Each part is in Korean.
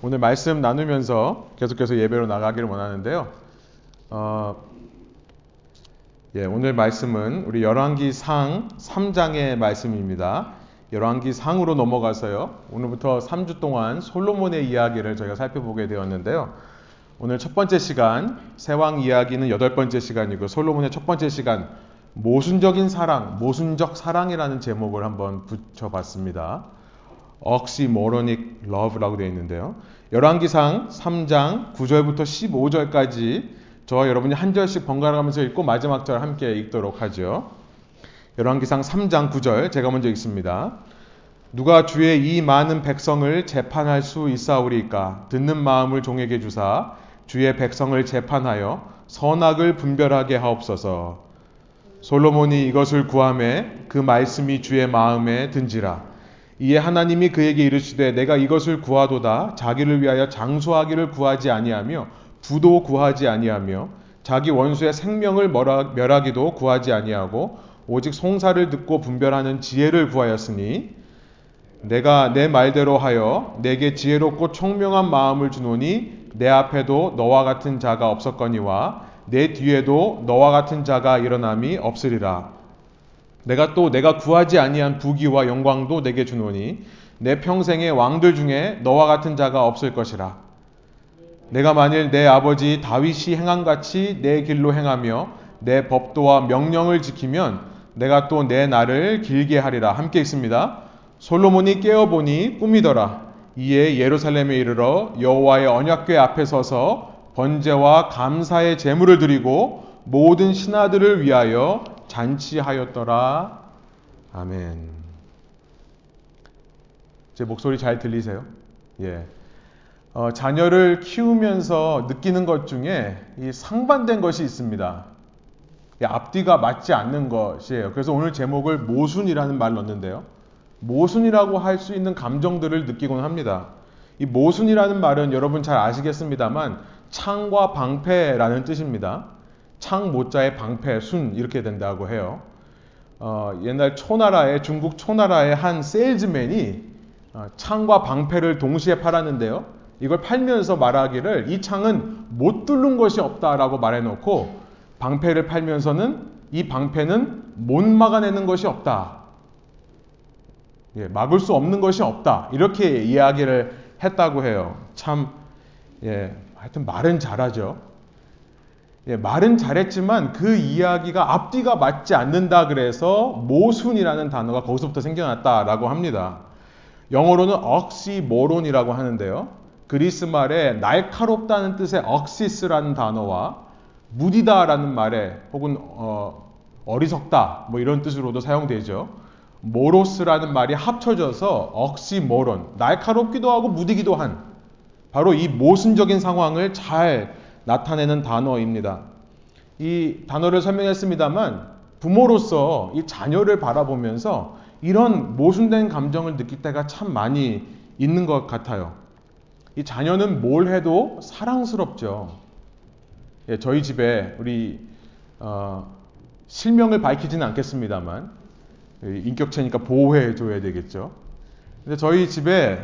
오늘 말씀 나누면서 계속해서 예배로 나가기를 원하는데요. 어, 예, 오늘 말씀은 우리 열왕기 상 3장의 말씀입니다. 열왕기 상으로 넘어가서요. 오늘부터 3주 동안 솔로몬의 이야기를 저희가 살펴보게 되었는데요. 오늘 첫 번째 시간 세왕 이야기는 여덟 번째 시간이고 솔로몬의 첫 번째 시간 모순적인 사랑, 모순적 사랑이라는 제목을 한번 붙여봤습니다. 억시모로닉 러브라고 되어 있는데요. 열왕기상 3장 9절부터 15절까지 저와 여러분이 한 절씩 번갈아 가면서 읽고 마지막 절 함께 읽도록 하죠. 열왕기상 3장 9절 제가 먼저 읽습니다. 누가 주의 이 많은 백성을 재판할 수 있사오리까 듣는 마음을 종에게 주사 주의 백성을 재판하여 선악을 분별하게 하옵소서. 솔로몬이 이것을 구함에 그 말씀이 주의 마음에 든지라. 이에 하나님이 그에게 이르시되 내가 이것을 구하도다 자기를 위하여 장수하기를 구하지 아니하며 부도 구하지 아니하며 자기 원수의 생명을 멸하기도 구하지 아니하고 오직 송사를 듣고 분별하는 지혜를 구하였으니 내가 내 말대로 하여 내게 지혜롭고 총명한 마음을 주노니 내 앞에도 너와 같은 자가 없었거니와 내 뒤에도 너와 같은 자가 일어남이 없으리라. 내가 또 내가 구하지 아니한 부귀와 영광도 내게 주노니 내 평생의 왕들 중에 너와 같은 자가 없을 것이라. 내가 만일 내 아버지 다윗이 행한 같이 내 길로 행하며 내 법도와 명령을 지키면 내가 또 내 날을 길게 하리라. 함께 있습니다. 솔로몬이 깨어 보니 꿈이더라. 이에 예루살렘에 이르러 여호와의 언약궤 앞에 서서 번제와 감사의 제물을 드리고 모든 신하들을 위하여 잔치하였더라. 아멘. 제 목소리 잘 들리세요? 예. 어, 자녀를 키우면서 느끼는 것 중에 이 상반된 것이 있습니다. 앞뒤가 맞지 않는 것이에요. 그래서 오늘 제목을 모순이라는 말을 넣는데요. 모순이라고 할 수 있는 감정들을 느끼곤 합니다. 이 모순이라는 말은 여러분 잘 아시겠습니다만 창과 방패라는 뜻입니다. 창 모자의 방패, 순 이렇게 된다고 해요. 어, 옛날 초나라의 중국 초나라의 한 세일즈맨이 어, 창과 방패를 동시에 팔았는데요. 이걸 팔면서 말하기를 이 창은 못 뚫는 것이 없다라고 말해놓고 방패를 팔면서는 이 방패는 못 막아내는 것이 없다. 예, 막을 수 없는 것이 없다. 이렇게 이야기를 했다고 해요. 참, 예, 하여튼 말은 잘하죠. 예, 말은 잘했지만 그 이야기가 앞뒤가 맞지 않는다 그래서 모순이라는 단어가 거기서부터 생겨났다라고 합니다. 영어로는 억시모론이라고 하는데요. 그리스 말에 날카롭다는 뜻의 억시스라는 단어와 무디다라는 말에 혹은 어, 어리석다 뭐 이런 뜻으로도 사용되죠. 모로스라는 말이 합쳐져서 억시모론 날카롭기도 하고 무디기도 한 바로 이 모순적인 상황을 잘 나타내는 단어입니다. 이 단어를 설명했습니다만 부모로서 이 자녀를 바라보면서 이런 모순된 감정을 느낄 때가 참 많이 있는 것 같아요. 이 자녀는 뭘 해도 사랑스럽죠. 예, 저희 집에 우리 어, 실명을 밝히지는 않겠습니다만 인격체니까 보호해 줘야 되겠죠. 근데 저희 집에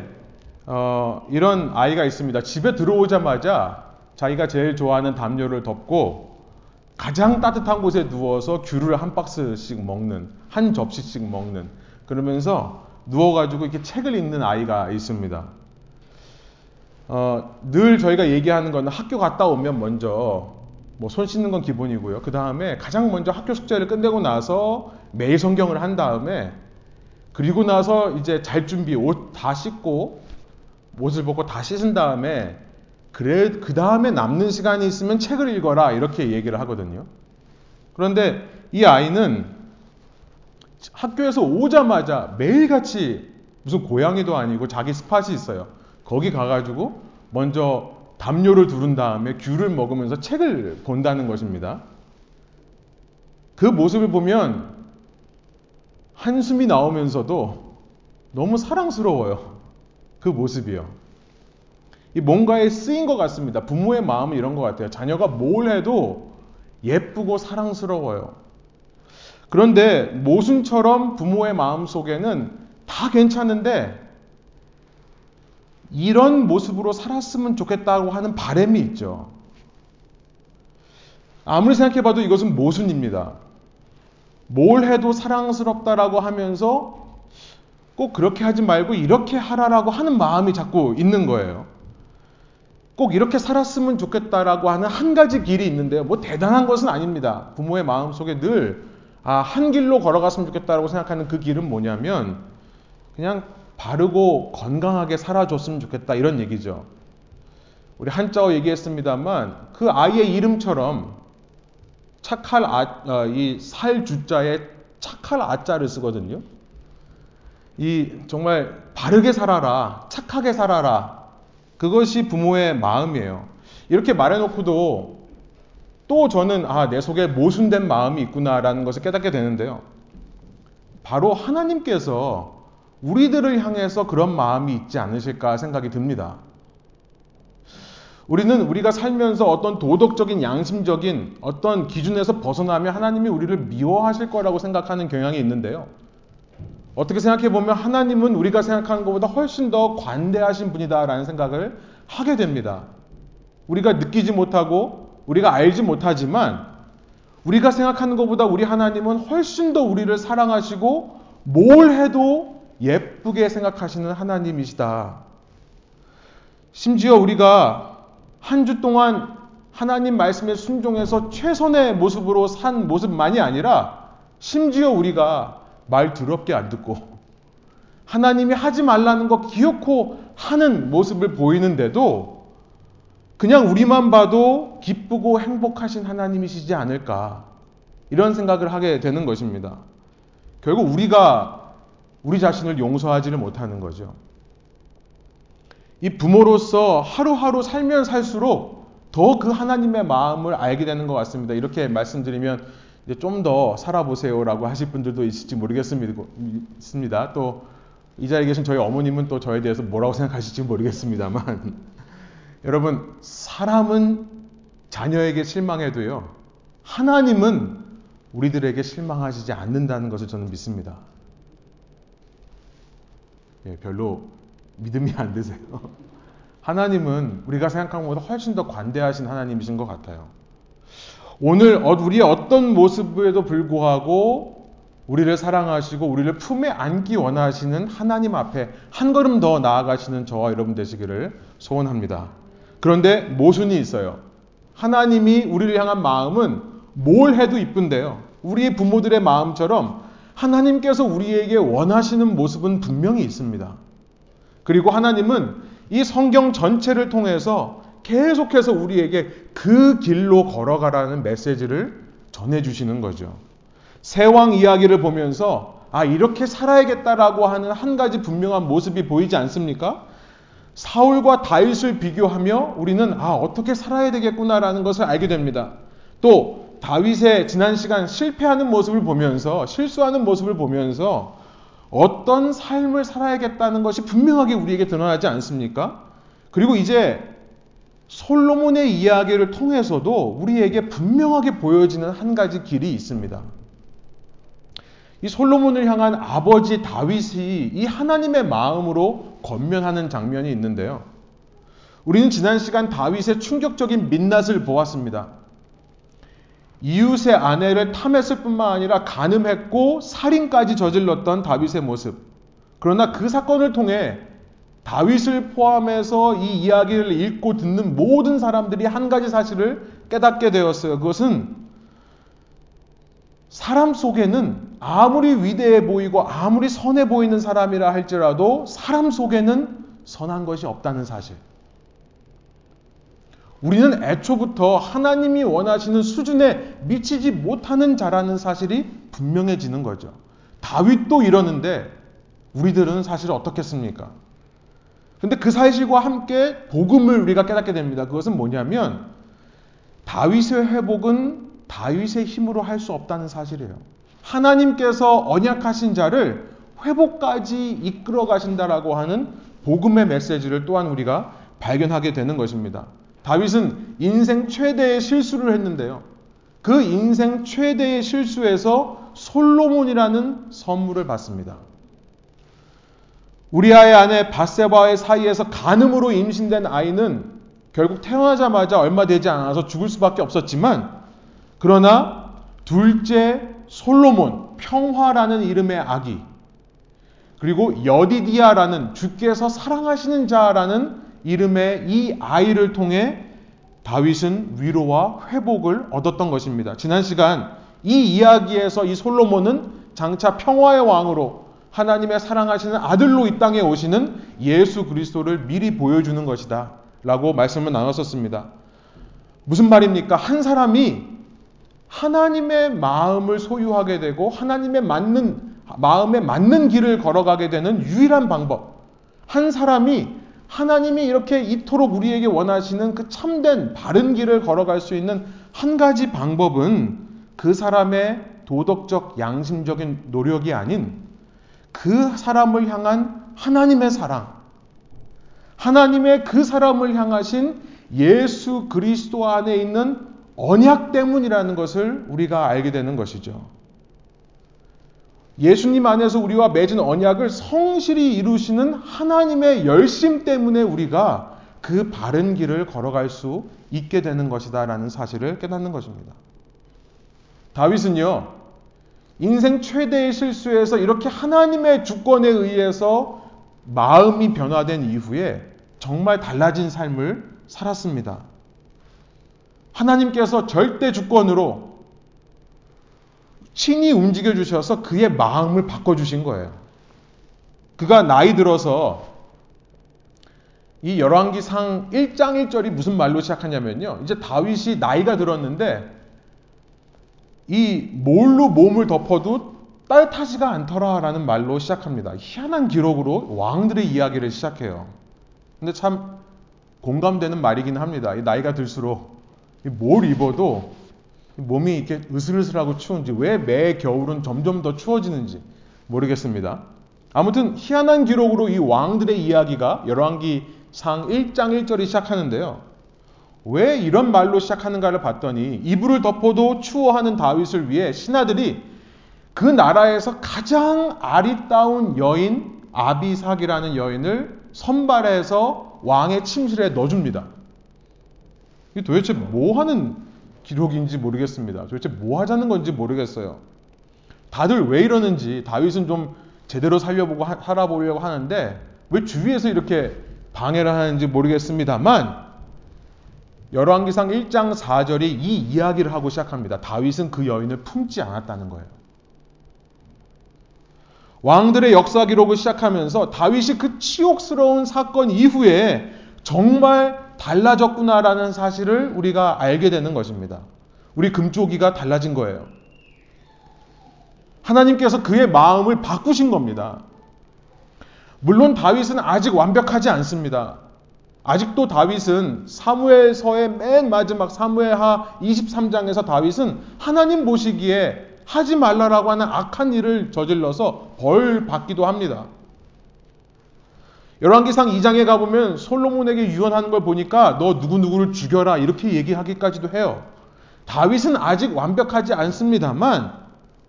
어, 이런 아이가 있습니다. 집에 들어오자마자 자기가 제일 좋아하는 담요를 덮고 가장 따뜻한 곳에 누워서 귤을 한 박스씩 먹는, 한 접시씩 먹는, 그러면서 누워가지고 이렇게 책을 읽는 아이가 있습니다. 어, 늘 저희가 얘기하는 거는 학교 갔다 오면 먼저 뭐 손 씻는 건 기본이고요. 그 다음에 가장 먼저 학교 숙제를 끝내고 나서 매일 성경을 한 다음에 그리고 나서 이제 잘 준비, 옷 다 씻고 옷을 벗고 다 씻은 다음에 그래 그 다음에 남는 시간이 있으면 책을 읽어라 이렇게 얘기를 하거든요. 그런데 이 아이는 학교에서 오자마자 매일같이 무슨 고양이도 아니고 자기 스팟이 있어요. 거기 가가지고 먼저 담요를 두른 다음에 귤을 먹으면서 책을 본다는 것입니다. 그 모습을 보면 한숨이 나오면서도 너무 사랑스러워요. 그 모습이요. 이 뭔가에 쓰인 것 같습니다. 부모의 마음은 이런 것 같아요. 자녀가 뭘 해도 예쁘고 사랑스러워요. 그런데 모순처럼 부모의 마음 속에는 다 괜찮은데 이런 모습으로 살았으면 좋겠다고 하는 바램이 있죠. 아무리 생각해봐도 이것은 모순입니다. 뭘 해도 사랑스럽다라고 하면서 꼭 그렇게 하지 말고 이렇게 하라라고 하는 마음이 자꾸 있는 거예요. 꼭 이렇게 살았으면 좋겠다라고 하는 한 가지 길이 있는데요. 뭐 대단한 것은 아닙니다. 부모의 마음 속에 늘, 아, 한 길로 걸어갔으면 좋겠다라고 생각하는 그 길은 뭐냐면, 그냥 바르고 건강하게 살아줬으면 좋겠다. 이런 얘기죠. 우리 한자어 얘기했습니다만, 그 아이의 이름처럼 착할 아, 어, 이살 주자에 착할 아자를 쓰거든요. 이 정말 바르게 살아라, 착하게 살아라. 그것이 부모의 마음이에요. 이렇게 말해놓고도 또 저는 아, 내 속에 모순된 마음이 있구나라는 것을 깨닫게 되는데요. 바로 하나님께서 우리들을 향해서 그런 마음이 있지 않으실까 생각이 듭니다. 우리는 우리가 살면서 어떤 도덕적인 양심적인 어떤 기준에서 벗어나면 하나님이 우리를 미워하실 거라고 생각하는 경향이 있는데요. 어떻게 생각해 보면 하나님은 우리가 생각하는 것보다 훨씬 더 관대하신 분이다라는 생각을 하게 됩니다. 우리가 느끼지 못하고 우리가 알지 못하지만 우리가 생각하는 것보다 우리 하나님은 훨씬 더 우리를 사랑하시고 뭘 해도 예쁘게 생각하시는 하나님이시다. 심지어 우리가 한 주 동안 하나님 말씀에 순종해서 최선의 모습으로 산 모습만이 아니라 심지어 우리가 말 더럽게 안 듣고 하나님이 하지 말라는 거 기어코 하는 모습을 보이는데도 그냥 우리만 봐도 기쁘고 행복하신 하나님이시지 않을까 이런 생각을 하게 되는 것입니다. 결국 우리가 우리 자신을 용서하지를 못하는 거죠. 이 부모로서 하루하루 살면 살수록 더 그 하나님의 마음을 알게 되는 것 같습니다. 이렇게 말씀드리면 좀 더 살아보세요라고 하실 분들도 있을지 모르겠습니다. 또 이 자리에 계신 저희 어머님은 또 저에 대해서 뭐라고 생각하실지 모르겠습니다만 여러분 사람은 자녀에게 실망해도요 하나님은 우리들에게 실망하시지 않는다는 것을 저는 믿습니다. 예, 별로 믿음이 안 되세요. 하나님은 우리가 생각하는 것보다 훨씬 더 관대하신 하나님이신 것 같아요. 오늘 어, 우리의 어떤 모습에도 불구하고 우리를 사랑하시고 우리를 품에 안기 원하시는 하나님 앞에 한 걸음 더 나아가시는 저와 여러분 되시기를 소원합니다. 그런데 모순이 있어요. 하나님이 우리를 향한 마음은 뭘 해도 이쁜데요. 우리 부모들의 마음처럼 하나님께서 우리에게 원하시는 모습은 분명히 있습니다. 그리고 하나님은 이 성경 전체를 통해서 계속해서 우리에게 그 길로 걸어가라는 메시지를 전해주시는 거죠. 세왕 이야기를 보면서 아, 이렇게 살아야겠다라고 하는 한 가지 분명한 모습이 보이지 않습니까? 사울과 다윗을 비교하며 우리는 아, 어떻게 살아야 되겠구나라는 것을 알게 됩니다. 또 다윗의 지난 시간 실패하는 모습을 보면서 실수하는 모습을 보면서 어떤 삶을 살아야겠다는 것이 분명하게 우리에게 드러나지 않습니까? 그리고 이제 솔로몬의 이야기를 통해서도 우리에게 분명하게 보여지는 한 가지 길이 있습니다. 이 솔로몬을 향한 아버지 다윗이 이 하나님의 마음으로 권면하는 장면이 있는데요. 우리는 지난 시간 다윗의 충격적인 민낯을 보았습니다. 이웃의 아내를 탐했을 뿐만 아니라 간음했고 살인까지 저질렀던 다윗의 모습. 그러나 그 사건을 통해 다윗을 포함해서 이 이야기를 읽고 듣는 모든 사람들이 한 가지 사실을 깨닫게 되었어요. 그것은 사람 속에는 아무리 위대해 보이고 아무리 선해 보이는 사람이라 할지라도 사람 속에는 선한 것이 없다는 사실. 우리는 애초부터 하나님이 원하시는 수준에 미치지 못하는 자라는 사실이 분명해지는 거죠. 다윗도 이러는데 우리들은 사실 어떻겠습니까? 근데 그 사실과 함께 복음을 우리가 깨닫게 됩니다. 그것은 뭐냐면 다윗의 회복은 다윗의 힘으로 할 수 없다는 사실이에요. 하나님께서 언약하신 자를 회복까지 이끌어 가신다라고 하는 복음의 메시지를 또한 우리가 발견하게 되는 것입니다. 다윗은 인생 최대의 실수를 했는데요. 그 인생 최대의 실수에서 솔로몬이라는 선물을 받습니다. 우리아의 아내 바세바의 사이에서 간음으로 임신된 아이는 결국 태어나자마자 얼마 되지 않아서 죽을 수밖에 없었지만 그러나 둘째 솔로몬 평화라는 이름의 아기 그리고 여디디아라는 주께서 사랑하시는 자라는 이름의 이 아이를 통해 다윗은 위로와 회복을 얻었던 것입니다. 지난 시간 이 이야기에서 이 솔로몬은 장차 평화의 왕으로 하나님의 사랑하시는 아들로 이 땅에 오시는 예수 그리스도를 미리 보여주는 것이다. 라고 말씀을 나눴었습니다. 무슨 말입니까? 한 사람이 하나님의 마음을 소유하게 되고 하나님의 맞는 마음에 맞는 길을 걸어가게 되는 유일한 방법. 한 사람이 하나님이 이렇게 이토록 우리에게 원하시는 그 참된 바른 길을 걸어갈 수 있는 한 가지 방법은 그 사람의 도덕적 양심적인 노력이 아닌 그 사람을 향한 하나님의 사랑, 하나님의 그 사람을 향하신 예수 그리스도 안에 있는 언약 때문이라는 것을 우리가 알게 되는 것이죠. 예수님 안에서 우리와 맺은 언약을 성실히 이루시는 하나님의 열심 때문에 우리가 그 바른 길을 걸어갈 수 있게 되는 것이다라는 사실을 깨닫는 것입니다. 다윗은요, 인생 최대의 실수에서 이렇게 하나님의 주권에 의해서 마음이 변화된 이후에 정말 달라진 삶을 살았습니다. 하나님께서 절대 주권으로 친히 움직여 주셔서 그의 마음을 바꿔 주신 거예요. 그가 나이 들어서 이 열왕기상 1장 1절이 무슨 말로 시작하냐면요. 이제 다윗이 나이가 들었는데 이 몰로 몸을 덮어도 따뜻하지가 않더라라는 말로 시작합니다. 희한한 기록으로 왕들의 이야기를 시작해요. 근데 참 공감되는 말이긴 합니다. 나이가 들수록 뭘 입어도 몸이 이렇게 으슬으슬하고 추운지 왜 매 겨울은 점점 더 추워지는지 모르겠습니다. 아무튼 희한한 기록으로 이 왕들의 이야기가 열왕기 상 1장 1절이 시작하는데요. 왜 이런 말로 시작하는가를 봤더니 이불을 덮어도 추워하는 다윗을 위해 신하들이 그 나라에서 가장 아리따운 여인 아비삭이라는 여인을 선발해서 왕의 침실에 넣어줍니다. 이 도대체 뭐 하는 기록인지 모르겠습니다. 도대체 뭐 하자는 건지 모르겠어요. 다들 왜 이러는지 다윗은 좀 제대로 살려보고 하, 살아보려고 하는데 왜 주위에서 이렇게 방해를 하는지 모르겠습니다만 열왕기상 1장 4절이 이 이야기를 하고 시작합니다. 다윗은 그 여인을 품지 않았다는 거예요. 왕들의 역사 기록을 시작하면서 다윗이 그 치욕스러운 사건 이후에 정말 달라졌구나라는 사실을 우리가 알게 되는 것입니다. 우리 금쪽이가 달라진 거예요. 하나님께서 그의 마음을 바꾸신 겁니다. 물론 다윗은 아직 완벽하지 않습니다. 아직도 다윗은 사무엘서의 맨 마지막 사무엘하 23장에서 다윗은 하나님 보시기에 하지 말라라고 하는 악한 일을 저질러서 벌 받기도 합니다. 열왕기상 2장에 가보면 솔로몬에게 유언하는 걸 보니까 너 누구누구를 죽여라 이렇게 얘기하기까지도 해요. 다윗은 아직 완벽하지 않습니다만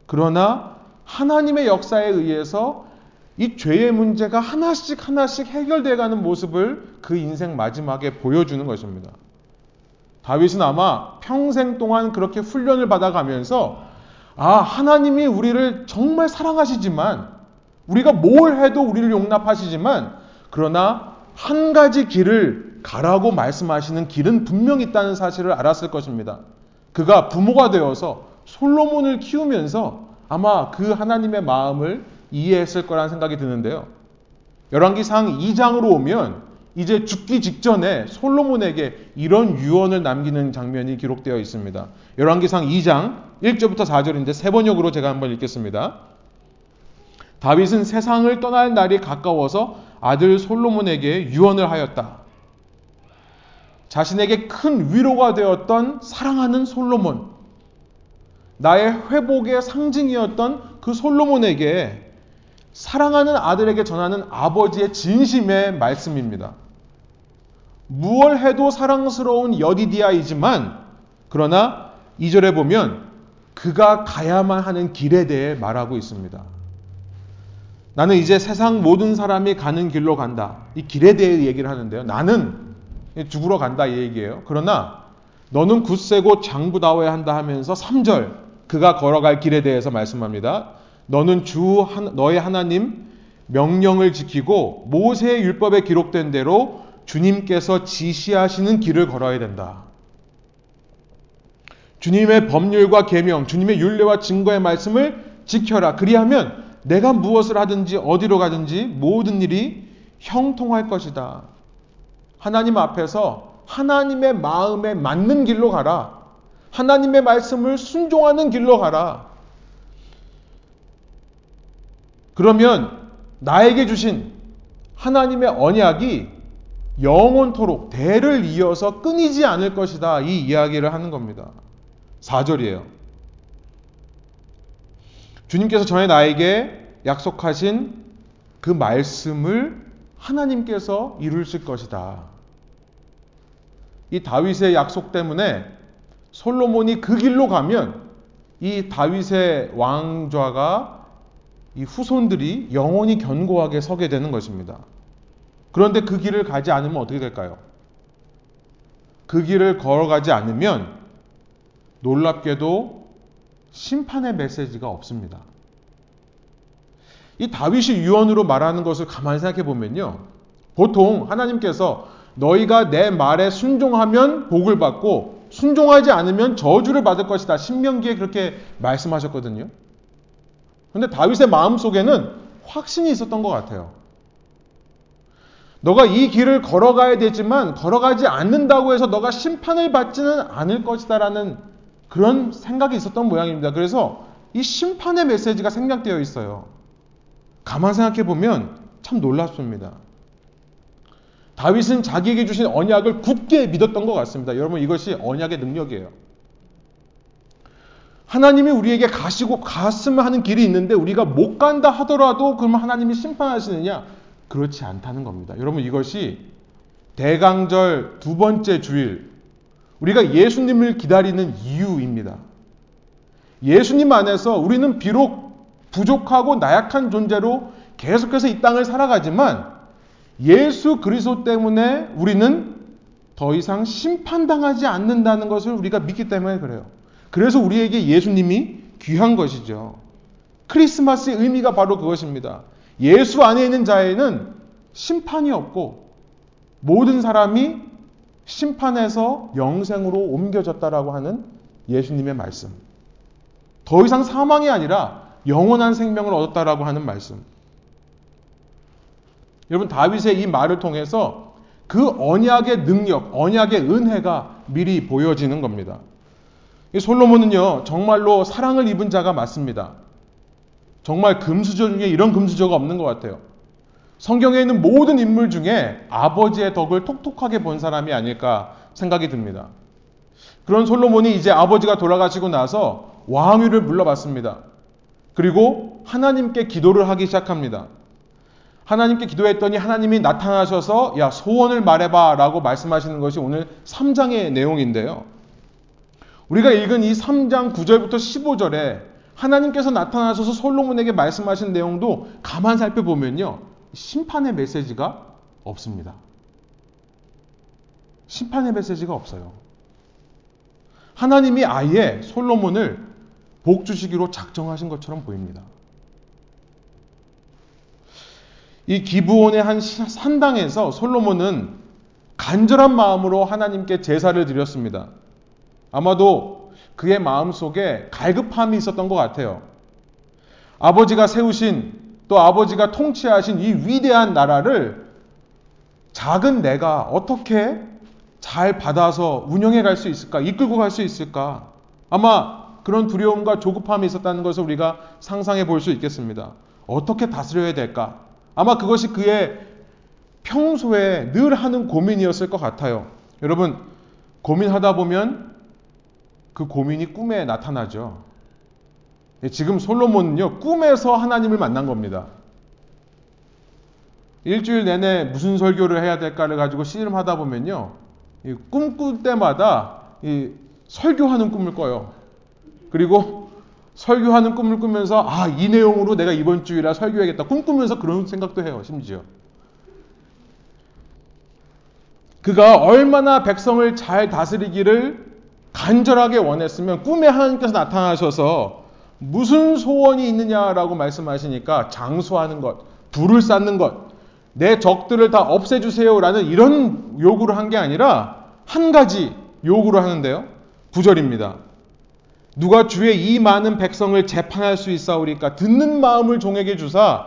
그러나 하나님의 역사에 의해서 이 죄의 문제가 하나씩 하나씩 해결되어 가는 모습을 그 인생 마지막에 보여주는 것입니다. 다윗은 아마 평생 동안 그렇게 훈련을 받아가면서 아, 하나님이 우리를 정말 사랑하시지만, 우리가 뭘 해도 우리를 용납하시지만, 그러나 한 가지 길을 가라고 말씀하시는 길은 분명히 있다는 사실을 알았을 것입니다. 그가 부모가 되어서 솔로몬을 키우면서 아마 그 하나님의 마음을 이해했을 거라는 생각이 드는데요. 열왕기상 2장으로 오면 이제 죽기 직전에 솔로몬에게 이런 유언을 남기는 장면이 기록되어 있습니다. 열왕기상 2장 1절부터 4절인데 세 번역으로 제가 한번 읽겠습니다. 다윗은 세상을 떠날 날이 가까워서 아들 솔로몬에게 유언을 하였다. 자신에게 큰 위로가 되었던 사랑하는 솔로몬, 나의 회복의 상징이었던 그 솔로몬에게 사랑하는 아들에게 전하는 아버지의 진심의 말씀입니다. 무얼 해도 사랑스러운 여디디아이지만 그러나 2절에 보면 그가 가야만 하는 길에 대해 말하고 있습니다. 나는 이제 세상 모든 사람이 가는 길로 간다. 이 길에 대해 얘기를 하는데요. 나는 죽으러 간다 이 얘기예요. 그러나 너는 굳세고 장부다워야 한다 하면서 3절 그가 걸어갈 길에 대해서 말씀합니다. 너는 주 너의 하나님 명령을 지키고 모세의 율법에 기록된 대로 주님께서 지시하시는 길을 걸어야 된다. 주님의 법률과 계명, 주님의 율례와 증거의 말씀을 지켜라. 그리하면 내가 무엇을 하든지 어디로 가든지 모든 일이 형통할 것이다. 하나님 앞에서 하나님의 마음에 맞는 길로 가라. 하나님의 말씀을 순종하는 길로 가라. 그러면 나에게 주신 하나님의 언약이 영원토록 대를 이어서 끊이지 않을 것이다. 이 이야기를 하는 겁니다. 4절이에요. 주님께서 전에 나에게 약속하신 그 말씀을 하나님께서 이루실 것이다. 이 다윗의 약속 때문에 솔로몬이 그 길로 가면 이 다윗의 왕좌가 이 후손들이 영원히 견고하게 서게 되는 것입니다. 그런데 그 길을 가지 않으면 어떻게 될까요? 그 길을 걸어가지 않으면 놀랍게도 심판의 메시지가 없습니다. 이 다윗이 유언으로 말하는 것을 가만히 생각해 보면요. 보통 하나님께서 너희가 내 말에 순종하면 복을 받고 순종하지 않으면 저주를 받을 것이다. 신명기에 그렇게 말씀하셨거든요. 근데 다윗의 마음 속에는 확신이 있었던 것 같아요. 너가 이 길을 걸어가야 되지만 걸어가지 않는다고 해서 너가 심판을 받지는 않을 것이다라는 그런 생각이 있었던 모양입니다. 그래서 이 심판의 메시지가 생략되어 있어요. 가만 생각해 보면 참 놀랍습니다. 다윗은 자기에게 주신 언약을 굳게 믿었던 것 같습니다. 여러분 이것이 언약의 능력이에요. 하나님이 우리에게 가시고 갔으면 하는 길이 있는데 우리가 못 간다 하더라도 그러면 하나님이 심판하시느냐? 그렇지 않다는 겁니다. 여러분 이것이 대강절 두 번째 주일 우리가 예수님을 기다리는 이유입니다. 예수님 안에서 우리는 비록 부족하고 나약한 존재로 계속해서 이 땅을 살아가지만 예수 그리스도 때문에 우리는 더 이상 심판당하지 않는다는 것을 우리가 믿기 때문에 그래요. 그래서 우리에게 예수님이 귀한 것이죠. 크리스마스의 의미가 바로 그것입니다. 예수 안에 있는 자에는 심판이 없고 모든 사람이 심판에서 영생으로 옮겨졌다라고 하는 예수님의 말씀. 더 이상 사망이 아니라 영원한 생명을 얻었다라고 하는 말씀. 여러분 다윗의 이 말을 통해서 그 언약의 능력, 언약의 은혜가 미리 보여지는 겁니다. 이 솔로몬은요 정말로 사랑을 입은 자가 맞습니다. 정말 금수저 중에 이런 금수저가 없는 것 같아요. 성경에 있는 모든 인물 중에 아버지의 덕을 톡톡하게 본 사람이 아닐까 생각이 듭니다. 그런 솔로몬이 이제 아버지가 돌아가시고 나서 왕위를 물러받습니다. 그리고 하나님께 기도를 하기 시작합니다. 하나님께 기도했더니 하나님이 나타나셔서 야 소원을 말해봐 라고 말씀하시는 것이 오늘 3장의 내용인데요. 우리가 읽은 이 3장 9절부터 15절에 하나님께서 나타나셔서 솔로몬에게 말씀하신 내용도 가만 살펴보면요. 심판의 메시지가 없습니다. 심판의 메시지가 없어요. 하나님이 아예 솔로몬을 복 주시기로 작정하신 것처럼 보입니다. 이 기브온의 한 산당에서 솔로몬은 간절한 마음으로 하나님께 제사를 드렸습니다. 아마도 그의 마음 속에 갈급함이 있었던 것 같아요. 아버지가 세우신 또 아버지가 통치하신 이 위대한 나라를 작은 내가 어떻게 잘 받아서 운영해 갈 수 있을까? 이끌고 갈 수 있을까? 아마 그런 두려움과 조급함이 있었다는 것을 우리가 상상해 볼 수 있겠습니다. 어떻게 다스려야 될까? 아마 그것이 그의 평소에 늘 하는 고민이었을 것 같아요. 여러분, 고민하다 보면 그 고민이 꿈에 나타나죠. 지금 솔로몬은요, 꿈에서 하나님을 만난 겁니다. 일주일 내내 무슨 설교를 해야 될까를 가지고 씨름하다 보면요, 꿈꿀 때마다 설교하는 꿈을 꿔요. 그리고 설교하는 꿈을 꾸면서 아, 이 내용으로 내가 이번 주일날 설교해야겠다. 꿈꾸면서 그런 생각도 해요, 심지어. 그가 얼마나 백성을 잘 다스리기를 간절하게 원했으면 꿈에 하나님께서 나타나셔서 무슨 소원이 있느냐라고 말씀하시니까 장수하는 것, 불을 쌓는 것, 내 적들을 다 없애주세요라는 이런 요구를 한 게 아니라 한 가지 요구를 하는데요. 구절입니다. 누가 주의 이 많은 백성을 재판할 수 있사오리까 듣는 마음을 종에게 주사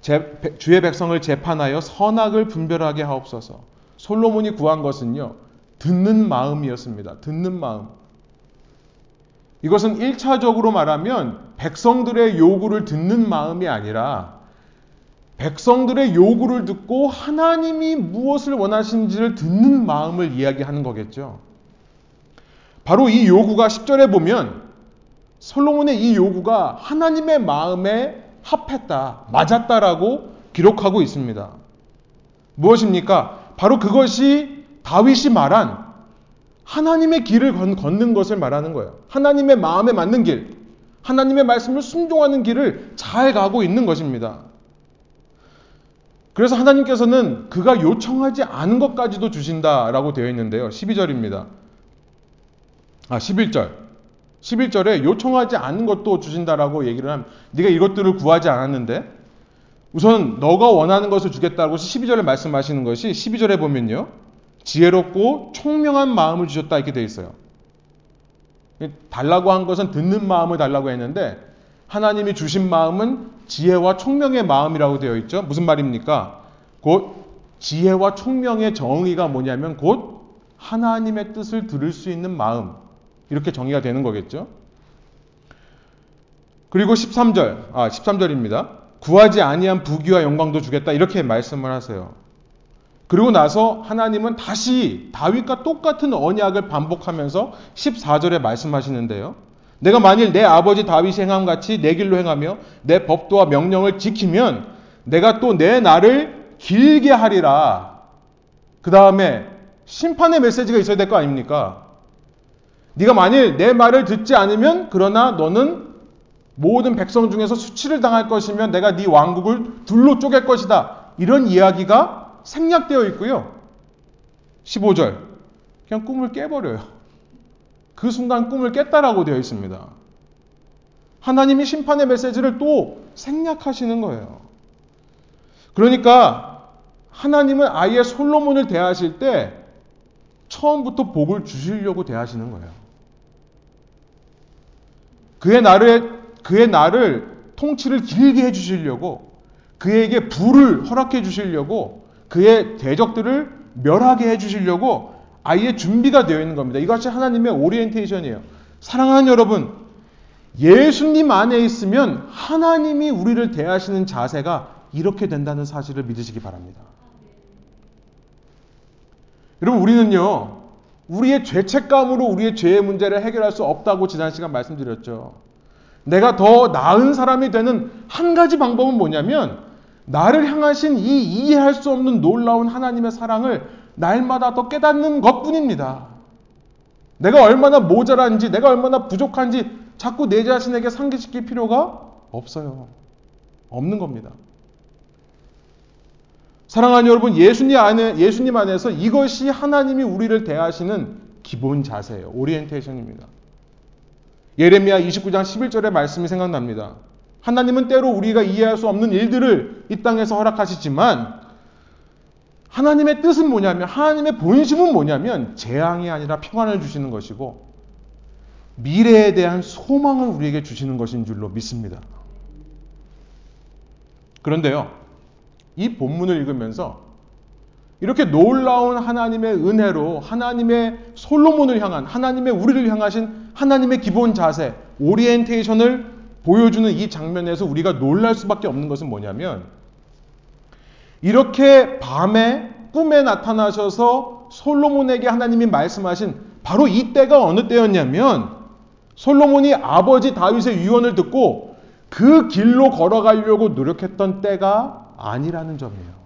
제, 주의 백성을 재판하여 선악을 분별하게 하옵소서. 솔로몬이 구한 것은요. 듣는 마음이었습니다. 듣는 마음. 이것은 1차적으로 말하면 백성들의 요구를 듣는 마음이 아니라 백성들의 요구를 듣고 하나님이 무엇을 원하시는지를 듣는 마음을 이야기하는 거겠죠. 바로 이 요구가 10절에 보면 솔로몬의 이 요구가 하나님의 마음에 합했다, 맞았다라고 기록하고 있습니다. 무엇입니까? 바로 그것이 다윗이 말한 하나님의 길을 걷는 것을 말하는 거예요. 하나님의 마음에 맞는 길, 하나님의 말씀을 순종하는 길을 잘 가고 있는 것입니다. 그래서 하나님께서는 그가 요청하지 않은 것까지도 주신다라고 되어 있는데요. 12절입니다. 아, 11절. 11절에 요청하지 않은 것도 주신다라고 얘기를 하면 네가 이것들을 구하지 않았는데 우선 너가 원하는 것을 주겠다고 12절에 말씀하시는 것이 12절에 보면요. 지혜롭고 총명한 마음을 주셨다 이렇게 되어 있어요. 달라고 한 것은 듣는 마음을 달라고 했는데 하나님이 주신 마음은 지혜와 총명의 마음이라고 되어 있죠. 무슨 말입니까? 곧 지혜와 총명의 정의가 뭐냐면 곧 하나님의 뜻을 들을 수 있는 마음. 이렇게 정의가 되는 거겠죠. 그리고 13절, 아, 13절입니다. 구하지 아니한 부귀와 영광도 주겠다. 이렇게 말씀을 하세요. 그리고 나서 하나님은 다시 다윗과 똑같은 언약을 반복하면서 14절에 말씀하시는데요. 내가 만일 내 아버지 다윗이 행함 같이 내 길로 행하며 내 법도와 명령을 지키면 내가 또 내 날을 길게 하리라. 그 다음에 심판의 메시지가 있어야 될 거 아닙니까? 네가 만일 내 말을 듣지 않으면 그러나 너는 모든 백성 중에서 수치를 당할 것이면 내가 네 왕국을 둘로 쪼갤 것이다. 이런 이야기가 생략되어 있고요. 15절. 그냥 꿈을 깨버려요. 그 순간 꿈을 깼다라고 되어 있습니다. 하나님이 심판의 메시지를 또 생략하시는 거예요. 그러니까 하나님은 아예 솔로몬을 대하실 때 처음부터 복을 주시려고 대하시는 거예요. 그의 나를 그의 나를 통치를 길게 해 주시려고 그에게 부를 허락해 주시려고 그의 대적들을 멸하게 해 주시려고 아예 준비가 되어 있는 겁니다. 이것이 하나님의 오리엔테이션이에요. 사랑하는 여러분, 예수님 안에 있으면 하나님이 우리를 대하시는 자세가 이렇게 된다는 사실을 믿으시기 바랍니다. 여러분, 우리는요, 우리의 죄책감으로 우리의 죄의 문제를 해결할 수 없다고 지난 시간 말씀드렸죠. 내가 더 나은 사람이 되는 한 가지 방법은 뭐냐면, 나를 향하신 이 이해할 수 없는 놀라운 하나님의 사랑을 날마다 더 깨닫는 것 뿐입니다. 내가 얼마나 모자란지, 내가 얼마나 부족한지 자꾸 내 자신에게 상기시킬 필요가 없어요. 없는 겁니다. 사랑하는 여러분, 예수님 안에, 예수님 안에서 이것이 하나님이 우리를 대하시는 기본 자세예요. 오리엔테이션입니다. 예레미야 29장 11절의 말씀이 생각납니다. 하나님은 때로 우리가 이해할 수 없는 일들을 이 땅에서 허락하시지만 하나님의 뜻은 뭐냐면 하나님의 본심은 뭐냐면 재앙이 아니라 평안을 주시는 것이고 미래에 대한 소망을 우리에게 주시는 것인 줄로 믿습니다. 그런데요. 이 본문을 읽으면서 이렇게 놀라운 하나님의 은혜로 하나님의 솔로몬을 향한 하나님의 우리를 향하신 하나님의 기본 자세, 오리엔테이션을 보여주는 이 장면에서 우리가 놀랄 수밖에 없는 것은 뭐냐면 이렇게 밤에 꿈에 나타나셔서 솔로몬에게 하나님이 말씀하신 바로 이 때가 어느 때였냐면 솔로몬이 아버지 다윗의 유언을 듣고 그 길로 걸어가려고 노력했던 때가 아니라는 점이에요.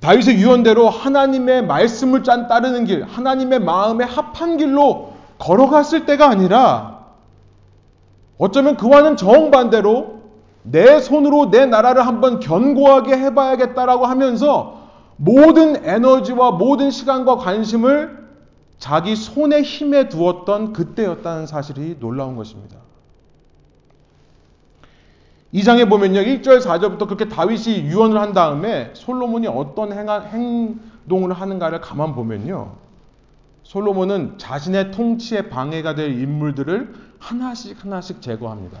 다윗의 유언대로 하나님의 말씀을 짠 따르는 길, 하나님의 마음에 합한 길로 걸어갔을 때가 아니라 어쩌면 그와는 정반대로 내 손으로 내 나라를 한번 견고하게 해봐야겠다라고 하면서 모든 에너지와 모든 시간과 관심을 자기 손에 힘에 두었던 그때였다는 사실이 놀라운 것입니다. 이 장에 보면요. 1절 4절부터 그렇게 다윗이 유언을 한 다음에 솔로몬이 어떤 행동을 하는가를 가만 보면요. 솔로몬은 자신의 통치에 방해가 될 인물들을 하나씩 하나씩 제거합니다.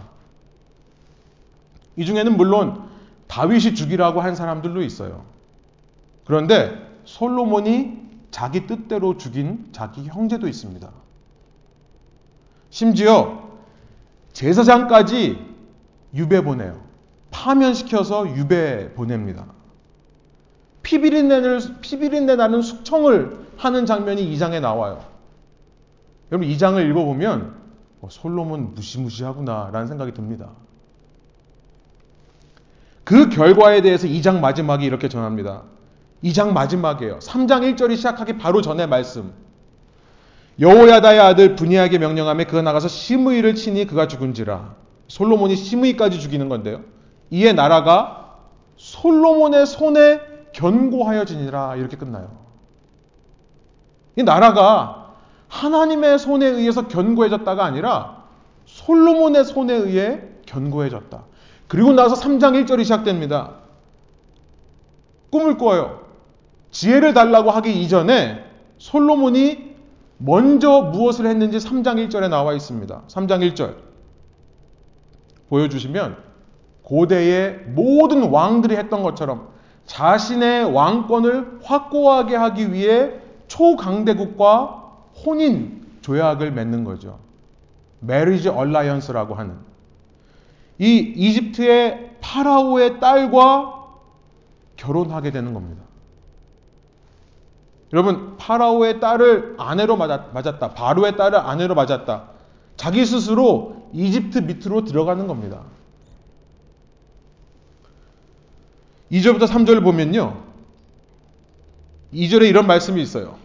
이 중에는 물론 다윗이 죽이라고 한 사람들도 있어요. 그런데 솔로몬이 자기 뜻대로 죽인 자기 형제도 있습니다. 심지어 제사장까지 유배 보내요. 파면시켜서 유배 보냅니다. 피비린내를, 피비린내 나는 숙청을 하는 장면이 이 장에 나와요. 여러분, 이 장을 읽어보면, 어, 솔로몬 무시무시하구나, 라는 생각이 듭니다. 그 결과에 대해서 이장 마지막이 이렇게 전합니다. 2장 마지막이에요. 3장 1절이 시작하기 바로 전에 말씀. 여호야다의 아들 분이하게 명령함에 그가 나가서 시므이를 치니 그가 죽은지라. 솔로몬이 시므이까지 죽이는 건데요. 이에 나라가 솔로몬의 손에 견고하여지니라 이렇게 끝나요. 이 나라가 하나님의 손에 의해서 견고해졌다가 아니라 솔로몬의 손에 의해 견고해졌다. 그리고 나서 3장 1절이 시작됩니다. 꿈을 꿔요. 지혜를 달라고 하기 이전에 솔로몬이 먼저 무엇을 했는지 3장 1절에 나와 있습니다. 3장 1절. 보여주시면 고대의 모든 왕들이 했던 것처럼 자신의 왕권을 확고하게 하기 위해 초강대국과 혼인 조약을 맺는 거죠. marriage alliance라고 하는 이 이집트의 파라오의 딸과 결혼하게 되는 겁니다. 여러분 파라오의 딸을 아내로 맞았다. 바로의 딸을 아내로 맞았다. 자기 스스로 이집트 밑으로 들어가는 겁니다. 2절부터 3절을 보면요. 2절에 이런 말씀이 있어요.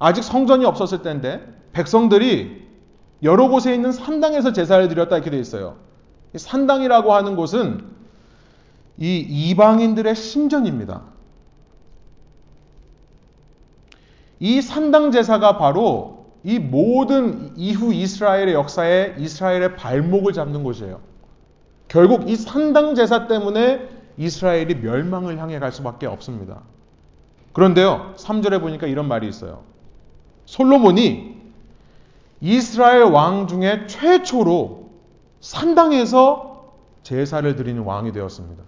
아직 성전이 없었을 때인데 백성들이 여러 곳에 있는 산당에서 제사를 드렸다 이렇게 되어 있어요. 산당이라고 하는 곳은 이 이방인들의 신전입니다. 이 산당 제사가 바로 이 모든 이후 이스라엘의 역사에 이스라엘의 발목을 잡는 곳이에요. 결국 이 산당 제사 때문에 이스라엘이 멸망을 향해 갈 수밖에 없습니다. 그런데요, 3절에 보니까 이런 말이 있어요. 솔로몬이 이스라엘 왕 중에 최초로 산당에서 제사를 드리는 왕이 되었습니다.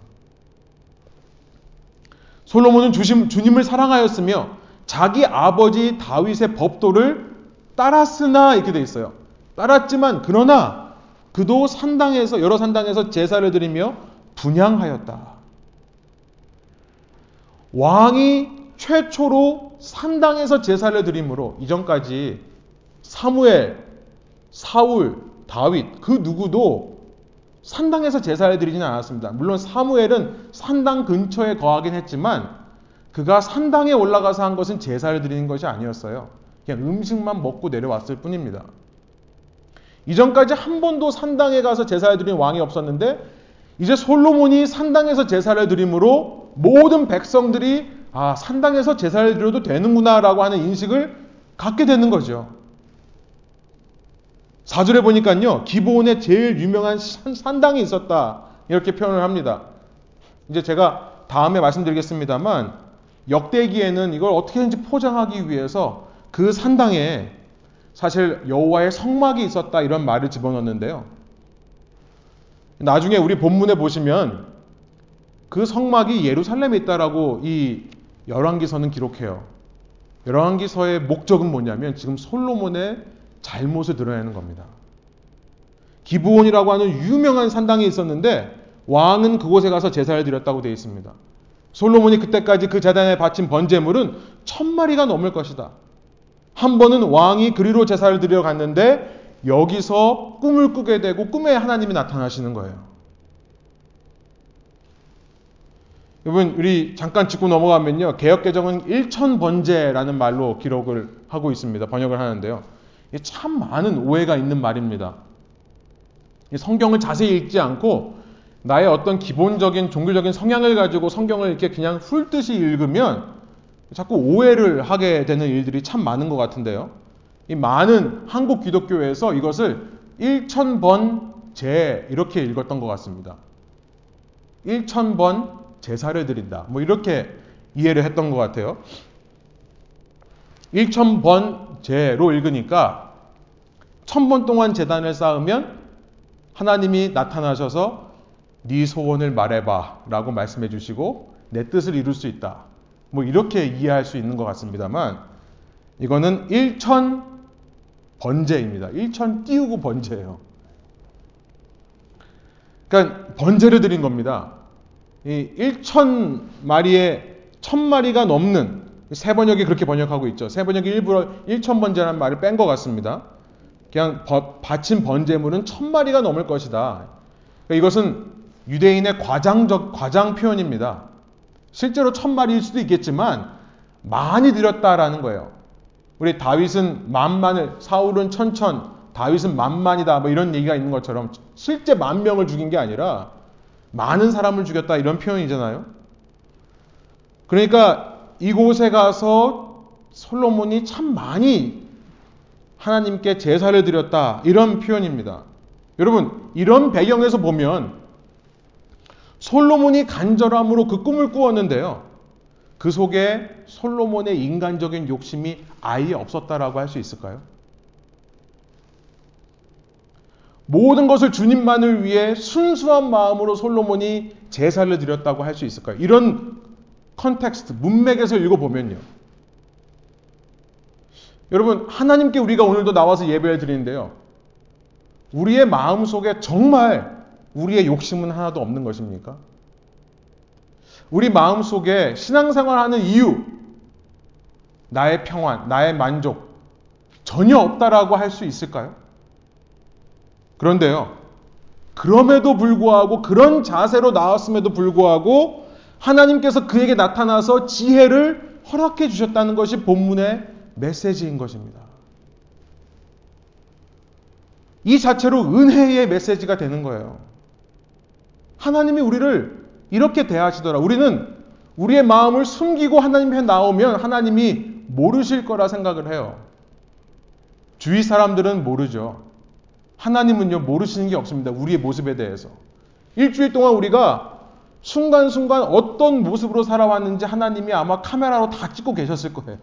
솔로몬은 주님을 사랑하였으며 자기 아버지 다윗의 법도를 따랐으나 이렇게 돼 있어요. 따랐지만 그러나 그도 산당에서 여러 산당에서 제사를 드리며 분양하였다. 왕이 최초로 산당에서 제사를 드림으로 이전까지 사무엘, 사울, 다윗 그 누구도 산당에서 제사를 드리지는 않았습니다. 물론 사무엘은 산당 근처에 거하긴 했지만 그가 산당에 올라가서 한 것은 제사를 드리는 것이 아니었어요. 그냥 음식만 먹고 내려왔을 뿐입니다. 이전까지 한 번도 산당에 가서 제사를 드린 왕이 없었는데 이제 솔로몬이 산당에서 제사를 드림으로 모든 백성들이 아, 산당에서 제사를 드려도 되는구나라고 하는 인식을 갖게 되는 거죠. 사절에 보니까요, 기본에 제일 유명한 산당이 있었다. 이렇게 표현을 합니다. 이제 제가 다음에 말씀드리겠습니다만, 역대기에는 이걸 어떻게든지 포장하기 위해서 그 산당에 사실 여호와의 성막이 있었다 이런 말을 집어넣는데요. 나중에 우리 본문에 보시면 그 성막이 예루살렘에 있다라고 이 열왕기서는 기록해요. 열왕기서의 목적은 뭐냐면 지금 솔로몬의 잘못을 드러내는 겁니다. 기브온이라고 하는 유명한 산당이 있었는데 왕은 그곳에 가서 제사를 드렸다고 되어 있습니다. 솔로몬이 그때까지 그 재단에 바친 번제물은 천 마리가 넘을 것이다. 한 번은 왕이 그리로 제사를 드려 갔는데 여기서 꿈을 꾸게 되고 꿈에 하나님이 나타나시는 거예요. 여러분 우리 잠깐 짚고 넘어가면요. 개혁 개정은 일천 번제라는 말로 기록을 하고 있습니다. 번역을 하는데요. 참 많은 오해가 있는 말입니다. 성경을 자세히 읽지 않고 나의 어떤 기본적인 종교적인 성향을 가지고 성경을 이렇게 그냥 훑듯이 읽으면 자꾸 오해를 하게 되는 일들이 참 많은 것 같은데요. 이 많은 한국 기독교에서 이것을 1천번 제 이렇게 읽었던 것 같습니다. 1천번 제사를 드린다. 뭐 이렇게 이해를 했던 것 같아요. 1천번 제로 읽으니까 천번 동안 재단을 쌓으면 하나님이 나타나셔서 네 소원을 말해봐 라고 말씀해 주시고 내 뜻을 이룰 수 있다. 뭐 이렇게 이해할 수 있는 것 같습니다만 이거는 1천 번제입니다. 1천 띄우고 번제예요. 그러니까 번제를 드린 겁니다. 이 1천 마리에 천 마리가 넘는 세 번역이 그렇게 번역하고 있죠. 세 번역이 일부러 1천 번제라는 말을 뺀 것 같습니다. 그냥 바친 번제물은 천 마리가 넘을 것이다. 그러니까 이것은 유대인의 과장적 과장 표현입니다. 실제로 천 마리일 수도 있겠지만 많이 드렸다라는 거예요. 우리 다윗은 만만을 사울은 천천 다윗은 만만이다 뭐 이런 얘기가 있는 것처럼 실제 만 명을 죽인 게 아니라 많은 사람을 죽였다 이런 표현이잖아요. 그러니까 이곳에 가서 솔로몬이 참 많이 하나님께 제사를 드렸다 이런 표현입니다. 여러분 이런 배경에서 보면 솔로몬이 간절함으로 그 꿈을 꾸었는데요. 그 속에 솔로몬의 인간적인 욕심이 아예 없었다라고 할 수 있을까요? 모든 것을 주님만을 위해 순수한 마음으로 솔로몬이 제사를 드렸다고 할 수 있을까요? 이런 context, 문맥에서 읽어보면요. 여러분, 하나님께 우리가 오늘도 나와서 예배를 드리는데요. 우리의 마음 속에 정말 우리의 욕심은 하나도 없는 것입니까? 우리 마음 속에 신앙생활 하는 이유, 나의 평안, 나의 만족, 전혀 없다라고 할 수 있을까요? 그런데요, 그럼에도 불구하고, 그런 자세로 나왔음에도 불구하고, 하나님께서 그에게 나타나서 지혜를 허락해 주셨다는 것이 본문의 메시지인 것입니다. 이 자체로 은혜의 메시지가 되는 거예요. 하나님이 우리를 이렇게 대하시더라. 우리는 우리의 마음을 숨기고 하나님께 나오면 하나님이 모르실 거라 생각을 해요. 주위 사람들은 모르죠. 하나님은요, 모르시는 게 없습니다. 우리의 모습에 대해서. 일주일 동안 우리가 순간순간 어떤 모습으로 살아왔는지 하나님이 아마 카메라로 다 찍고 계셨을 거예요.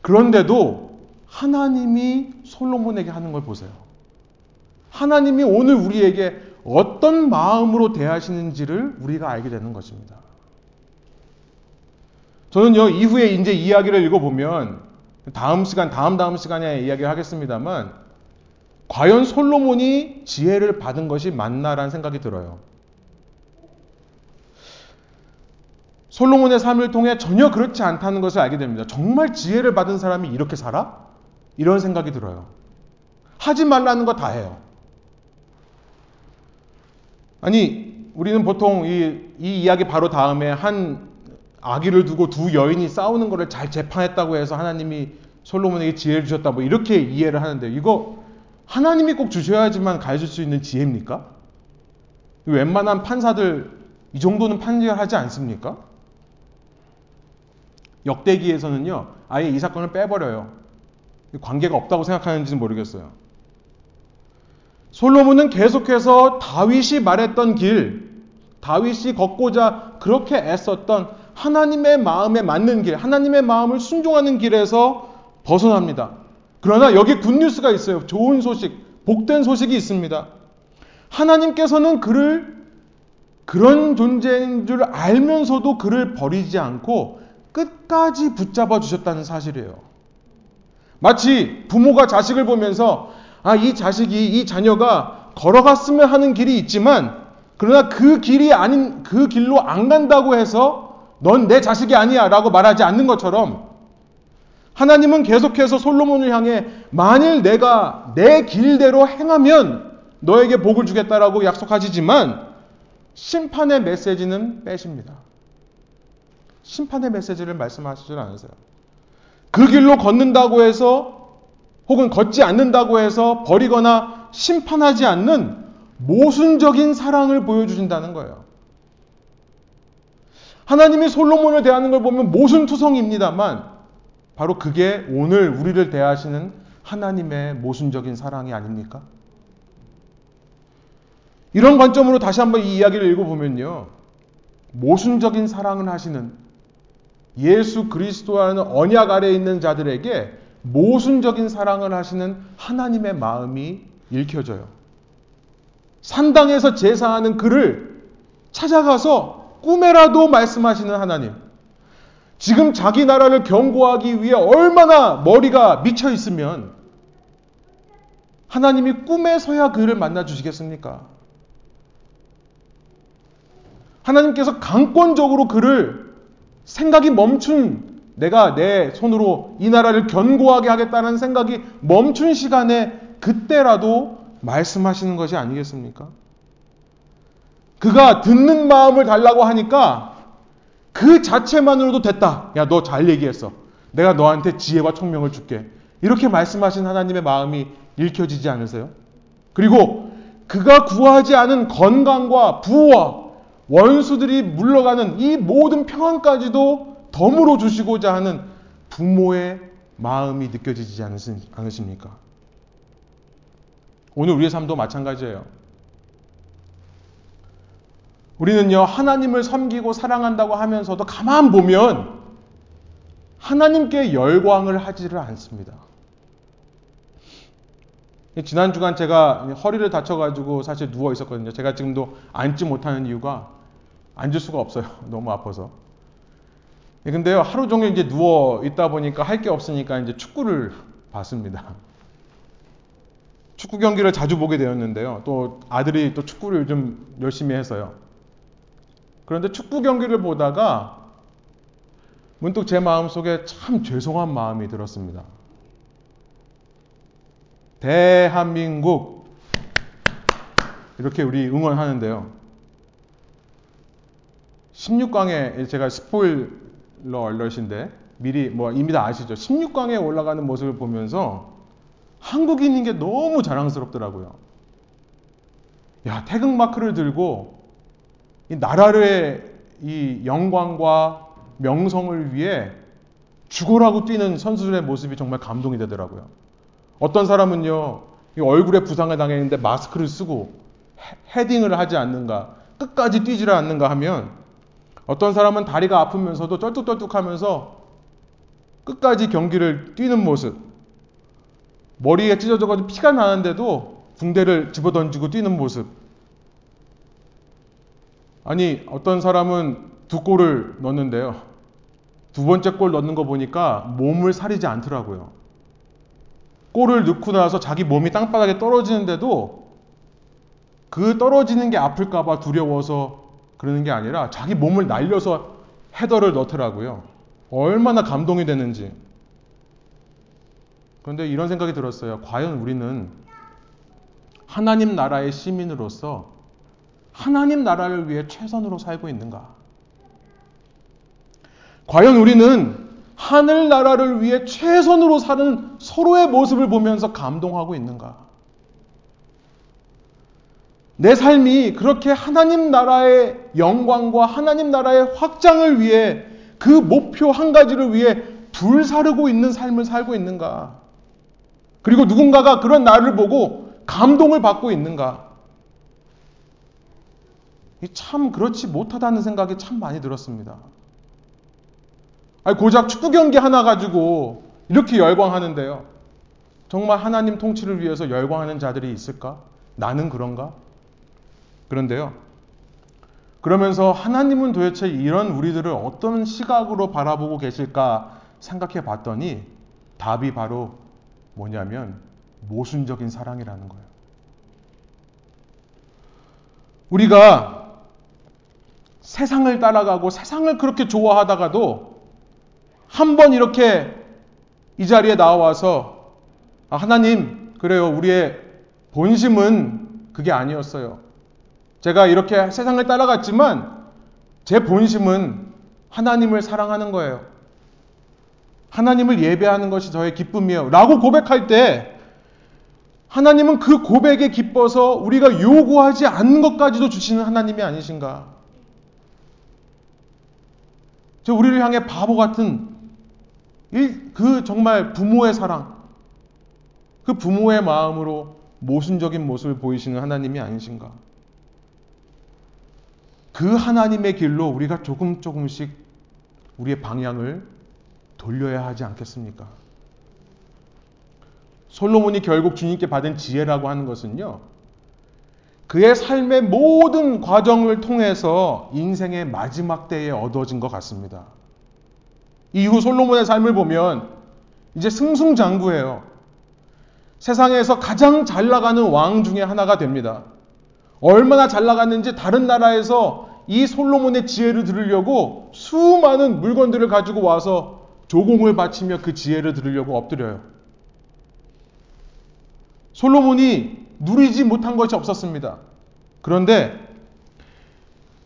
그런데도 하나님이 솔로몬에게 하는 걸 보세요. 하나님이 오늘 우리에게 어떤 마음으로 대하시는지를 우리가 알게 되는 것입니다. 저는요, 이후에 이제 이야기를 읽어보면, 다음 시간, 다음 다음 시간에 이야기를 하겠습니다만, 과연 솔로몬이 지혜를 받은 것이 맞나라는 생각이 들어요. 솔로몬의 삶을 통해 전혀 그렇지 않다는 것을 알게 됩니다. 정말 지혜를 받은 사람이 이렇게 살아? 이런 생각이 들어요. 하지 말라는 거 다 해요. 아니, 우리는 보통 이, 이 이야기 바로 다음에 한 아기를 두고 두 여인이 싸우는 것을 잘 재판했다고 해서 하나님이 솔로몬에게 지혜를 주셨다 뭐 이렇게 이해를 하는데 이거 하나님이 꼭 주셔야지만 가르칠 수 있는 지혜입니까? 웬만한 판사들 이 정도는 판결하지 않습니까? 역대기에서는요 아예 이 사건을 빼버려요. 관계가 없다고 생각하는지는 모르겠어요. 솔로몬은 계속해서 다윗이 말했던 길, 다윗이 걷고자 그렇게 애썼던 하나님의 마음에 맞는 길, 하나님의 마음을 순종하는 길에서 벗어납니다. 그러나 여기 굿뉴스가 있어요. 좋은 소식, 복된 소식이 있습니다. 하나님께서는 그를 그런 존재인 줄 알면서도 그를 버리지 않고 끝까지 붙잡아 주셨다는 사실이에요. 마치 부모가 자식을 보면서 아, 이 자식이, 이 자녀가 걸어갔으면 하는 길이 있지만, 그러나 그 길이 아닌, 그 길로 안 간다고 해서 넌 내 자식이 아니야 라고 말하지 않는 것처럼 하나님은 계속해서 솔로몬을 향해 만일 내가 내 길대로 행하면 너에게 복을 주겠다라고 약속하시지만 심판의 메시지는 빼십니다. 심판의 메시지를 말씀하시질 않으세요. 그 길로 걷는다고 해서 혹은 걷지 않는다고 해서 버리거나 심판하지 않는 모순적인 사랑을 보여주신다는 거예요. 하나님이 솔로몬을 대하는 걸 보면 모순투성입니다만 바로 그게 오늘 우리를 대하시는 하나님의 모순적인 사랑이 아닙니까? 이런 관점으로 다시 한번 이 이야기를 읽어보면요. 모순적인 사랑을 하시는 예수 그리스도라는 언약 아래에 있는 자들에게 모순적인 사랑을 하시는 하나님의 마음이 읽혀져요. 산당에서 제사하는 그를 찾아가서 꿈에라도 말씀하시는 하나님. 지금 자기 나라를 경고하기 위해 얼마나 머리가 미쳐 있으면 하나님이 꿈에서야 그를 만나 주시겠습니까? 하나님께서 강권적으로 그를 생각이 멈춘 내가 내 손으로 이 나라를 견고하게 하겠다는 생각이 멈춘 시간에 그때라도 말씀하시는 것이 아니겠습니까? 그가 듣는 마음을 달라고 하니까 그 자체만으로도 됐다. 야, 너 잘 얘기했어. 내가 너한테 지혜와 총명을 줄게. 이렇게 말씀하신 하나님의 마음이 읽혀지지 않으세요? 그리고 그가 구하지 않은 건강과 부와 원수들이 물러가는 이 모든 평안까지도 덤으로 주시고자 하는 부모의 마음이 느껴지지 않으십니까? 오늘 우리의 삶도 마찬가지예요. 우리는요, 하나님을 섬기고 사랑한다고 하면서도 가만 보면 하나님께 열광을 하지를 않습니다. 지난 주간 제가 허리를 다쳐가지고 사실 누워 있었거든요. 제가 지금도 앉지 못하는 이유가 앉을 수가 없어요. 너무 아파서. 근데요, 하루 종일 이제 누워 있다 보니까 할 게 없으니까 이제 축구를 봤습니다. 축구 경기를 자주 보게 되었는데요. 또 아들이 또 축구를 요즘 열심히 해서요. 그런데 축구 경기를 보다가 문득 제 마음속에 참 죄송한 마음이 들었습니다. 대한민국 이렇게 우리 응원하는데요. 16강에 제가 스포일러 얼럿인데 미리 뭐 이미 다 아시죠? 16강에 올라가는 모습을 보면서 한국인인 게 너무 자랑스럽더라고요. 야, 태극 마크를 들고 이 나라의 이 영광과 명성을 위해 죽어라고 뛰는 선수들의 모습이 정말 감동이 되더라고요. 어떤 사람은요, 얼굴에 부상을 당했는데 마스크를 쓰고 헤딩을 하지 않는가, 끝까지 뛰지를 않는가 하면 어떤 사람은 다리가 아프면서도 쩔뚝쩔뚝 하면서 끝까지 경기를 뛰는 모습, 머리에 찢어져가지고 피가 나는데도 붕대를 집어던지고 뛰는 모습, 아니, 어떤 사람은 두 골을 넣는데요. 두 번째 골 넣는 거 보니까 몸을 사리지 않더라고요. 골을 넣고 나서 자기 몸이 땅바닥에 떨어지는데도 그 떨어지는 게 아플까봐 두려워서 그러는 게 아니라 자기 몸을 날려서 헤더를 넣더라고요. 얼마나 감동이 되는지. 그런데 이런 생각이 들었어요. 과연 우리는 하나님 나라의 시민으로서 하나님 나라를 위해 최선으로 살고 있는가? 과연 우리는 하늘 나라를 위해 최선으로 사는 서로의 모습을 보면서 감동하고 있는가? 내 삶이 그렇게 하나님 나라의 영광과 하나님 나라의 확장을 위해 그 목표 한 가지를 위해 불사르고 있는 삶을 살고 있는가? 그리고 누군가가 그런 나를 보고 감동을 받고 있는가? 참 그렇지 못하다는 생각이 참 많이 들었습니다. 아니, 고작 축구 경기 하나 가지고 이렇게 열광하는데요. 정말 하나님 통치를 위해서 열광하는 자들이 있을까? 나는 그런가? 그런데요. 그러면서 하나님은 도대체 이런 우리들을 어떤 시각으로 바라보고 계실까 생각해 봤더니 답이 바로 뭐냐면 모순적인 사랑이라는 거예요. 우리가 세상을 따라가고 세상을 그렇게 좋아하다가도 한 번 이렇게 이 자리에 나와서 아, 하나님, 그래요. 우리의 본심은 그게 아니었어요. 제가 이렇게 세상을 따라갔지만 제 본심은 하나님을 사랑하는 거예요. 하나님을 예배하는 것이 저의 기쁨이에요. 라고 고백할 때 하나님은 그 고백에 기뻐서 우리가 요구하지 않는 것까지도 주시는 하나님이 아니신가? 저 우리를 향해 바보 같은 그 정말 부모의 사랑, 그 부모의 마음으로 모순적인 모습을 보이시는 하나님이 아니신가? 그 하나님의 길로 우리가 조금 조금씩 우리의 방향을 돌려야 하지 않겠습니까? 솔로몬이 결국 주님께 받은 지혜라고 하는 것은요, 그의 삶의 모든 과정을 통해서 인생의 마지막 때에 얻어진 것 같습니다. 이후 솔로몬의 삶을 보면 이제 승승장구예요. 세상에서 가장 잘 나가는 왕 중에 하나가 됩니다. 얼마나 잘 나갔는지 다른 나라에서 이 솔로몬의 지혜를 들으려고 수많은 물건들을 가지고 와서 조공을 바치며 그 지혜를 들으려고 엎드려요. 솔로몬이 누리지 못한 것이 없었습니다. 그런데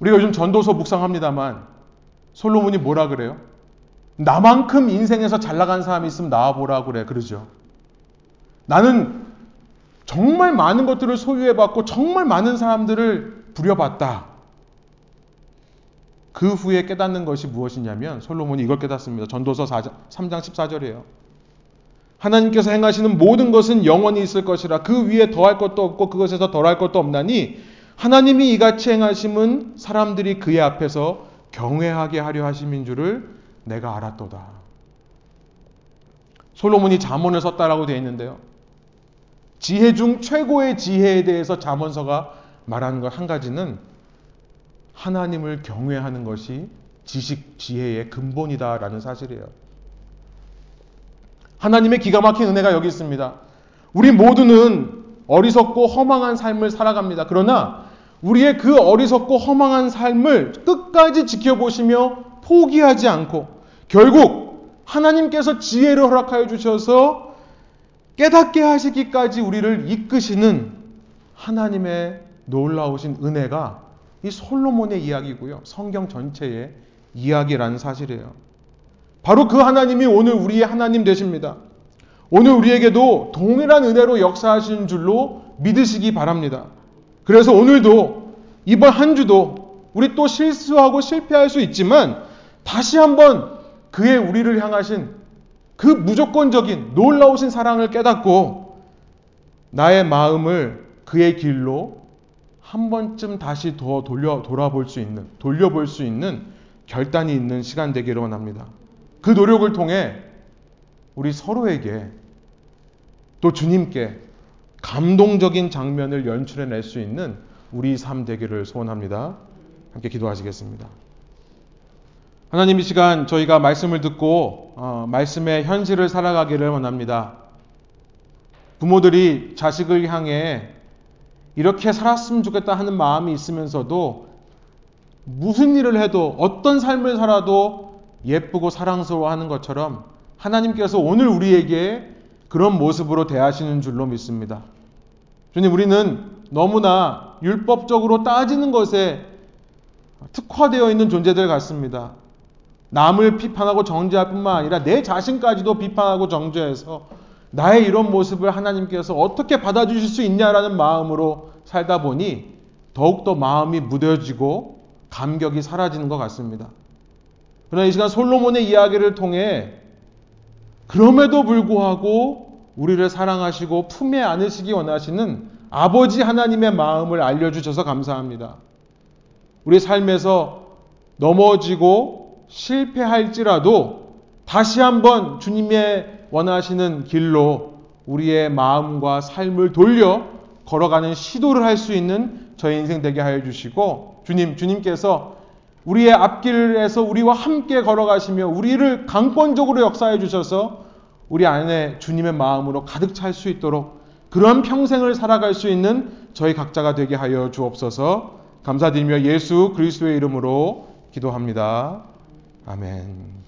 우리가 요즘 전도서 묵상합니다만 솔로몬이 뭐라 그래요? 나만큼 인생에서 잘 나간 사람이 있으면 나와보라 그래. 그러죠. 나는 정말 많은 것들을 소유해봤고 정말 많은 사람들을 부려봤다. 그 후에 깨닫는 것이 무엇이냐면 솔로몬이 이걸 깨닫습니다. 전도서 4장, 3장 14절이에요. 하나님께서 행하시는 모든 것은 영원히 있을 것이라 그 위에 더할 것도 없고 그것에서 덜할 것도 없나니 하나님이 이같이 행하심은 사람들이 그의 앞에서 경외하게 하려 하심인 줄을 내가 알았도다. 솔로몬이 잠언을 썼다라고 되어 있는데요. 지혜 중 최고의 지혜에 대해서 잠언서가 말하는 것 한 가지는 하나님을 경외하는 것이 지식, 지혜의 근본이다라는 사실이에요. 하나님의 기가 막힌 은혜가 여기 있습니다. 우리 모두는 어리석고 허망한 삶을 살아갑니다. 그러나 우리의 그 어리석고 허망한 삶을 끝까지 지켜보시며 포기하지 않고 결국 하나님께서 지혜를 허락하여 주셔서 깨닫게 하시기까지 우리를 이끄시는 하나님의 놀라우신 은혜가 이 솔로몬의 이야기고요. 성경 전체의 이야기라는 사실이에요. 바로 그 하나님이 오늘 우리의 하나님 되십니다. 오늘 우리에게도 동일한 은혜로 역사하시는 줄로 믿으시기 바랍니다. 그래서 오늘도 이번 한 주도 우리 또 실수하고 실패할 수 있지만 다시 한번 그의 우리를 향하신 그 무조건적인 놀라우신 사랑을 깨닫고 나의 마음을 그의 길로 한 번쯤 다시 더 돌려 돌아볼 수 있는 돌려볼 수 있는 결단이 있는 시간 되기를 원합니다. 그 노력을 통해 우리 서로에게 또 주님께 감동적인 장면을 연출해낼 수 있는 우리 삶 되기를 소원합니다. 함께 기도하시겠습니다. 하나님 이 시간 저희가 말씀을 듣고 어, 말씀의 현실을 살아가기를 원합니다. 부모들이 자식을 향해 이렇게 살았으면 좋겠다 하는 마음이 있으면서도 무슨 일을 해도 어떤 삶을 살아도 예쁘고 사랑스러워 하는 것처럼 하나님께서 오늘 우리에게 그런 모습으로 대하시는 줄로 믿습니다. 주님, 우리는 너무나 율법적으로 따지는 것에 특화되어 있는 존재들 같습니다. 남을 비판하고 정죄할 뿐만 아니라 내 자신까지도 비판하고 정죄해서 나의 이런 모습을 하나님께서 어떻게 받아주실 수 있냐라는 마음으로 살다 보니 더욱더 마음이 무뎌지고 감격이 사라지는 것 같습니다. 그러나 이 시간 솔로몬의 이야기를 통해 그럼에도 불구하고 우리를 사랑하시고 품에 안으시기 원하시는 아버지 하나님의 마음을 알려주셔서 감사합니다. 우리 삶에서 넘어지고 실패할지라도 다시 한번 주님의 원하시는 길로 우리의 마음과 삶을 돌려 걸어가는 시도를 할 수 있는 저희 인생 되게 하여 주시고 주님, 주님께서 우리의 앞길에서 우리와 함께 걸어가시며 우리를 강권적으로 역사해 주셔서 우리 안에 주님의 마음으로 가득 찰 수 있도록 그런 평생을 살아갈 수 있는 저희 각자가 되게 하여 주옵소서 감사드리며 예수 그리스도의 이름으로 기도합니다. 아멘.